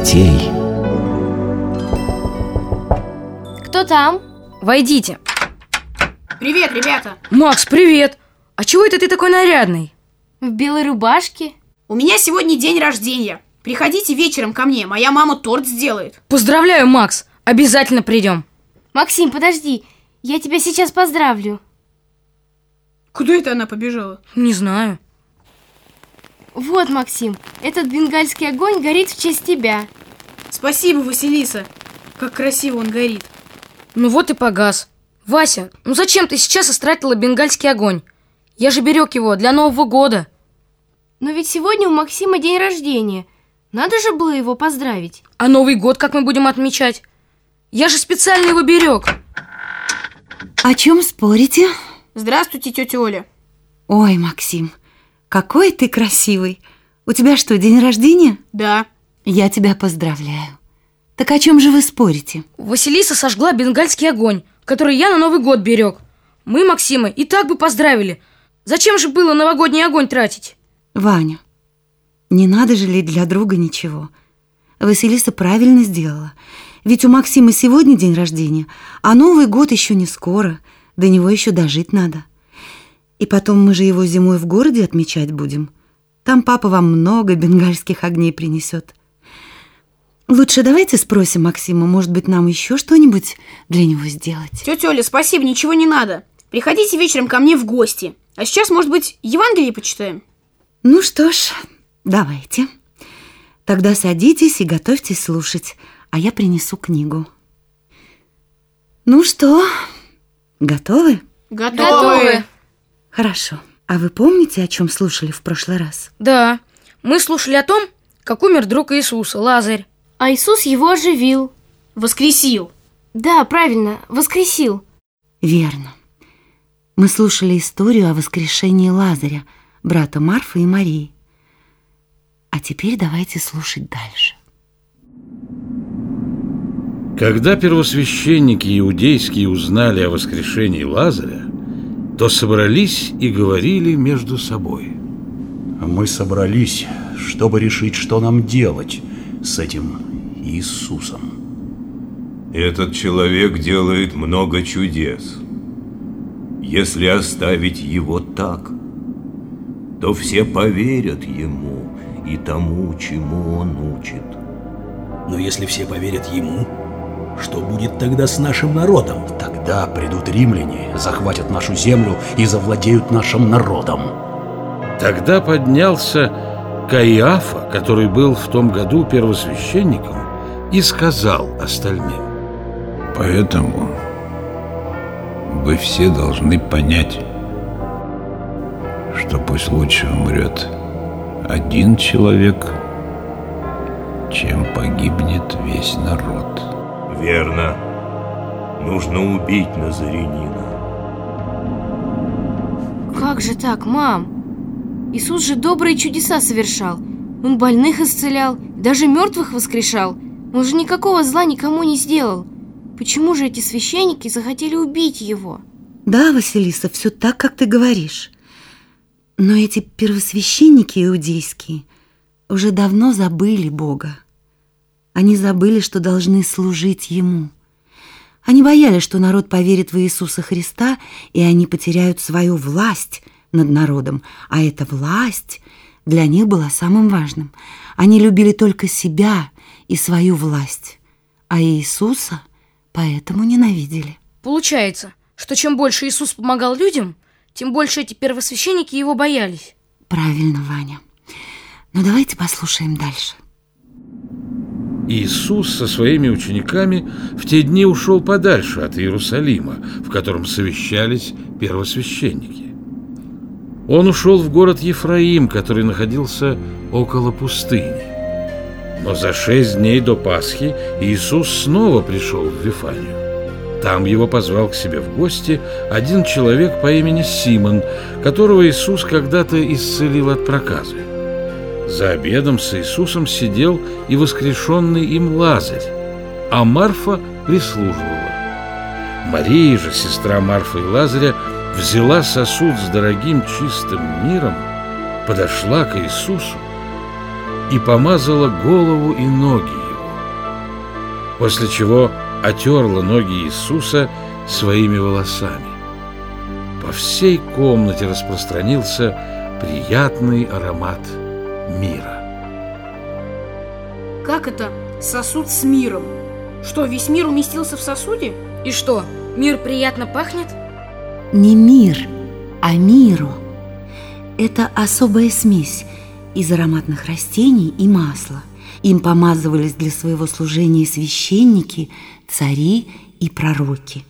детей. Кто там? Войдите. Привет, ребята. Макс, привет. А чего это ты такой нарядный? В белой рубашке? У меня сегодня день рождения. Приходите вечером ко мне, моя мама торт сделает. Поздравляю, Макс. Обязательно придем. Максим, подожди. Я тебя сейчас поздравлю. Куда это она побежала? Не знаю. Вот, Максим, этот бенгальский огонь горит в честь тебя. Спасибо, Василиса. Как красиво он горит. Ну вот и погас. Вася, ну зачем ты сейчас истратила бенгальский огонь? Я же берег его для Нового года. Но ведь сегодня у Максима день рождения. Надо же было его поздравить. А Новый год как мы будем отмечать? Я же специально его берег. О чем спорите? Здравствуйте, тетя Оля. Ой, Максим, какой ты красивый. У тебя что, день рождения? Да. Я тебя поздравляю. Так о чем же вы спорите? Василиса сожгла бенгальский огонь, который я на Новый год берег. Мы Максима и так бы поздравили. Зачем же было новогодний огонь тратить? Ваня, не надо жалеть для друга ничего. Василиса правильно сделала. Ведь у Максима сегодня день рождения, а Новый год еще не скоро. До него еще дожить надо. И потом мы же его зимой в городе отмечать будем. Там папа вам много бенгальских огней принесет. Лучше давайте спросим Максима, может быть, нам еще что-нибудь для него сделать. Тетя Оля, спасибо, ничего не надо. Приходите вечером ко мне в гости. А сейчас, может быть, Евангелие почитаем? Ну что ж, давайте. Тогда садитесь и готовьтесь слушать, а я принесу книгу. Ну что, готовы? Готовы. Хорошо. А вы помните, о чем слушали в прошлый раз? Да, мы слушали о том, как умер друг Иисуса, Лазарь. А Иисус его оживил. Воскресил. Да, правильно, воскресил. Верно. Мы слушали историю о воскрешении Лазаря, брата Марфы и Марии. А теперь давайте слушать дальше. Когда первосвященники иудейские узнали о воскрешении Лазаря, то собрались и говорили между собой. Мы собрались, чтобы решить, что нам делать с этим Иисусом. Этот человек делает много чудес. Если оставить его так, то все поверят ему и тому, чему он учит. Но если все поверят ему, что будет тогда с нашим народом? Тогда придут римляне, захватят нашу землю и завладеют нашим народом. Тогда поднялся Каиафа, который был в том году первосвященником, и сказал остальным. Поэтому вы все должны понять, что пусть лучше умрет один человек, чем погибнет весь народ. Верно. Нужно убить Назарянина. Как же так, мам? Иисус же добрые чудеса совершал. Он больных исцелял, даже мертвых воскрешал. Он же никакого зла никому не сделал. Почему же эти священники захотели убить его? Да, Василиса, все так, как ты говоришь. Но эти первосвященники иудейские уже давно забыли Бога. Они забыли, что должны служить Ему. Они боялись, что народ поверит в Иисуса Христа, и они потеряют свою власть над народом. А эта власть для них была самым важным. Они любили только себя и свою власть, а Иисуса поэтому ненавидели. Получается, что чем больше Иисус помогал людям, тем больше эти первосвященники его боялись. Правильно, Ваня. Но давайте послушаем дальше. Иисус со своими учениками в те дни ушел подальше от Иерусалима, в котором совещались первосвященники. Он ушел в город Ефраим, который находился около пустыни. Но за шесть дней до Пасхи Иисус снова пришел в Вифанию. Там его позвал к себе в гости один человек по имени Симон, которого Иисус когда-то исцелил от проказы. За обедом с Иисусом сидел и воскрешенный им Лазарь, а Марфа прислуживала. Мария же, сестра Марфа и Лазаря, взяла сосуд с дорогим чистым миром, подошла к Иисусу и помазала голову и ноги его. после чего отерла ноги Иисуса своими волосами. По всей комнате распространился приятный аромат мира. Как это сосуд с миром? Что, весь мир уместился в сосуде? И что, мир приятно пахнет? Не мир, а миру. Это особая смесь из ароматных растений и масла. Им помазывались для своего служения священники, цари и пророки.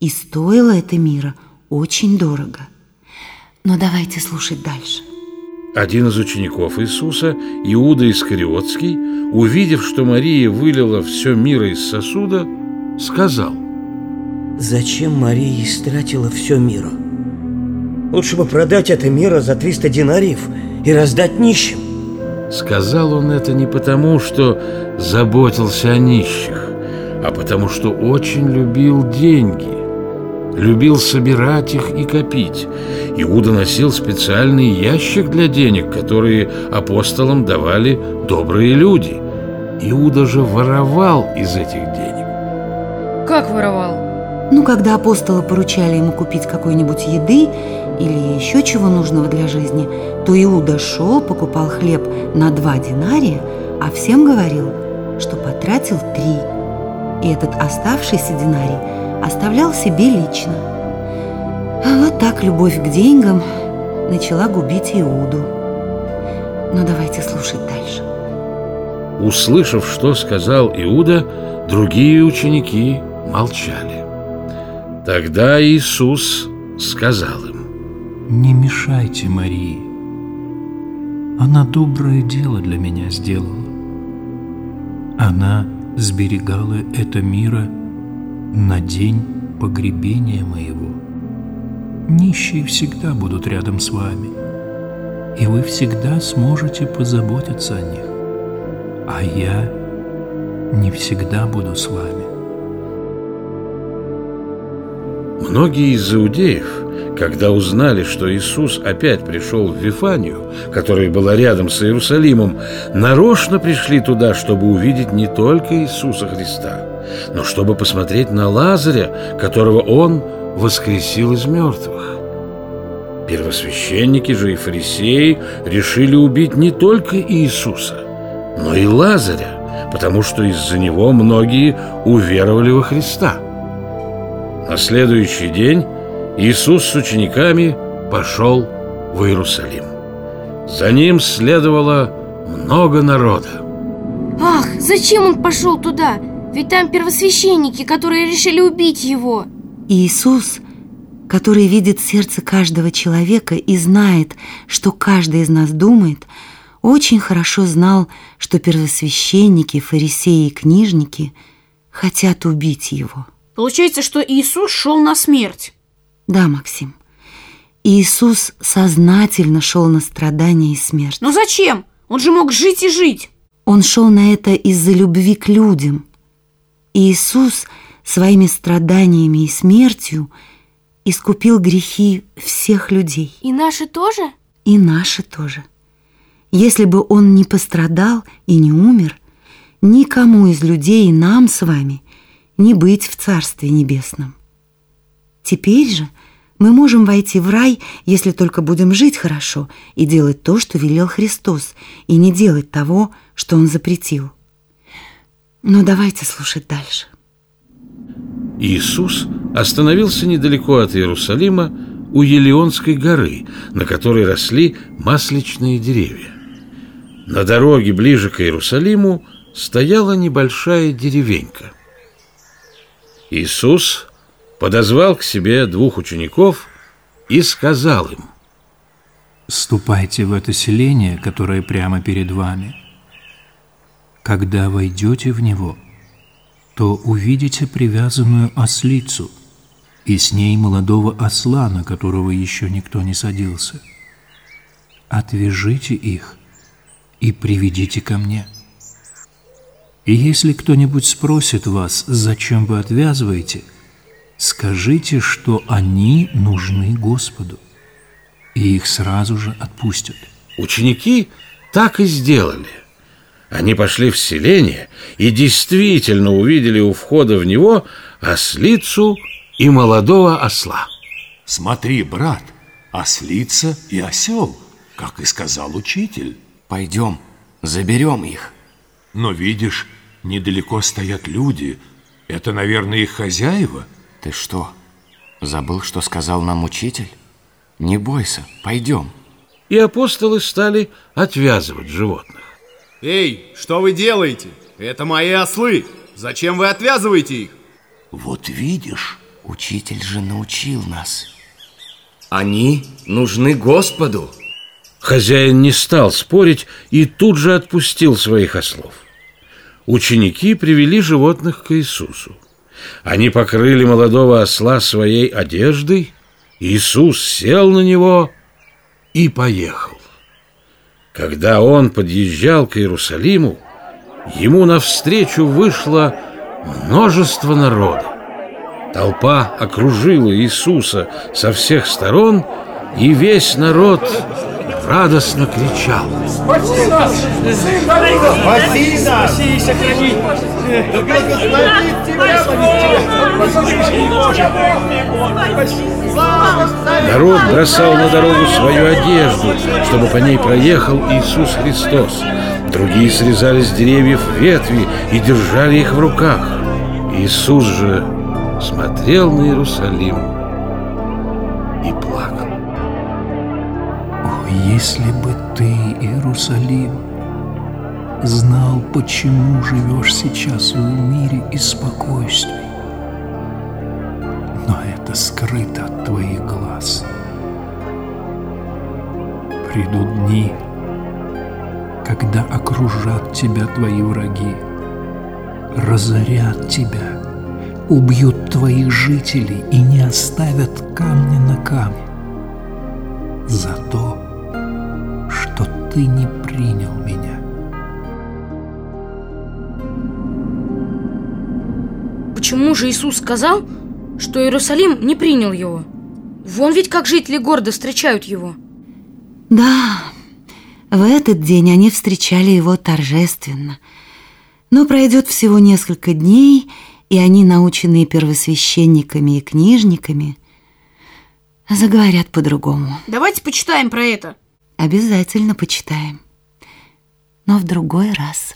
И стоило это мира очень дорого. Но давайте слушать дальше. Один из учеников Иисуса, Иуда Искариотский, увидев, что Мария вылила все мира из сосуда, сказал Зачем Мария истратила все мира? Лучше бы продать это мира за 300 динариев и раздать нищим. Сказал он это не потому, что заботился о нищих, а потому что очень любил деньги. Любил собирать их и копить. Иуда носил специальный ящик для денег, которые апостолам давали добрые люди. Иуда же воровал из этих денег. Как воровал? Ну, когда апостолы поручали ему купить какой-нибудь еды или еще чего нужного для жизни, то Иуда шел, покупал хлеб на два динария, а всем говорил, что потратил три. И этот оставшийся динарий оставлял себе лично. А вот так любовь к деньгам начала губить Иуду. Но давайте слушать дальше. Услышав, что сказал Иуда, другие ученики молчали. Тогда Иисус сказал им, «Не мешайте Марии. Она доброе дело для меня сделала. Она сберегала это мира на день погребения моего. Нищие всегда будут рядом с вами, и вы всегда сможете позаботиться о них. А я не всегда буду с вами. Многие из иудеев, когда узнали, что Иисус опять пришел в Вифанию, которая была рядом с Иерусалимом, нарочно пришли туда, чтобы увидеть не только Иисуса Христа, но чтобы посмотреть на Лазаря, которого Он воскресил из мертвых. Первосвященники же и фарисеи решили убить не только Иисуса, но и Лазаря, потому что из-за него многие уверовали во Христа. На следующий день Иисус с учениками пошел в Иерусалим. За ним следовало много народа. Ах, зачем он пошел туда? Ведь там первосвященники, которые решили убить его. Иисус, который видит сердце каждого человека и знает, что каждый из нас думает, очень хорошо знал, что первосвященники, фарисеи и книжники хотят убить его. Получается, что Иисус шел на смерть. Да, Максим. Иисус сознательно шел на страдания и смерть. Но зачем? Он же мог жить и жить. Он шел на это из-за любви к людям. Иисус своими страданиями и смертью искупил грехи всех людей. И наши тоже? И наши тоже. Если бы он не пострадал и не умер, никому из людей и нам с вами не быть в Царстве Небесном. Теперь же мы можем войти в рай, если только будем жить хорошо и делать то, что велел Христос, и не делать того, что Он запретил. Но давайте слушать дальше. Иисус остановился недалеко от Иерусалима у Елеонской горы, на которой росли масличные деревья. На дороге ближе к Иерусалиму стояла небольшая деревенька. Иисус подозвал к себе двух учеников и сказал им, «Ступайте в это селение, которое прямо перед вами. Когда войдете в него, то увидите привязанную ослицу и с ней молодого осла, на которого еще никто не садился. Отвяжите их и приведите ко мне». И если кто-нибудь спросит вас, зачем вы отвязываете, скажите, что они нужны Господу, и их сразу же отпустят. Ученики так и сделали. Они пошли в селение и действительно увидели у входа в него ослицу и молодого осла. Смотри, брат, ослица и осел, как и сказал учитель. Пойдем, заберем их. Но видишь, недалеко стоят люди. Это, наверное, их хозяева. Ты что, забыл, что сказал нам учитель? Не бойся, пойдем. И апостолы стали отвязывать животных. Эй, что вы делаете? Это мои ослы. Зачем вы отвязываете их? Вот видишь, учитель же научил нас. Они нужны Господу. Хозяин не стал спорить и тут же отпустил своих ослов. Ученики привели животных к Иисусу. Они покрыли молодого осла своей одеждой. Иисус сел на него и поехал. Когда он подъезжал к Иерусалиму, ему навстречу вышло множество народа. Толпа окружила Иисуса со всех сторон, и весь народ радостно кричал. Спаси нас! Спаси нас! Спаси и сохрани! Да благословит тебя, Народ бросал на дорогу свою одежду, чтобы по ней проехал Иисус Христос. Другие срезали с деревьев ветви и держали их в руках. Иисус же смотрел на Иерусалим если бы ты, Иерусалим, знал, почему живешь сейчас в мире и спокойствии, но это скрыто от твоих глаз. Придут дни, когда окружат тебя твои враги, разорят тебя, убьют твоих жителей и не оставят камня на камне за то, что ты не принял меня. Почему же Иисус сказал, что Иерусалим не принял его? Вон ведь как жители города встречают его. Да, в этот день они встречали его торжественно. Но пройдет всего несколько дней, и они, наученные первосвященниками и книжниками, заговорят по-другому. Давайте почитаем про это. Обязательно почитаем. Но в другой раз.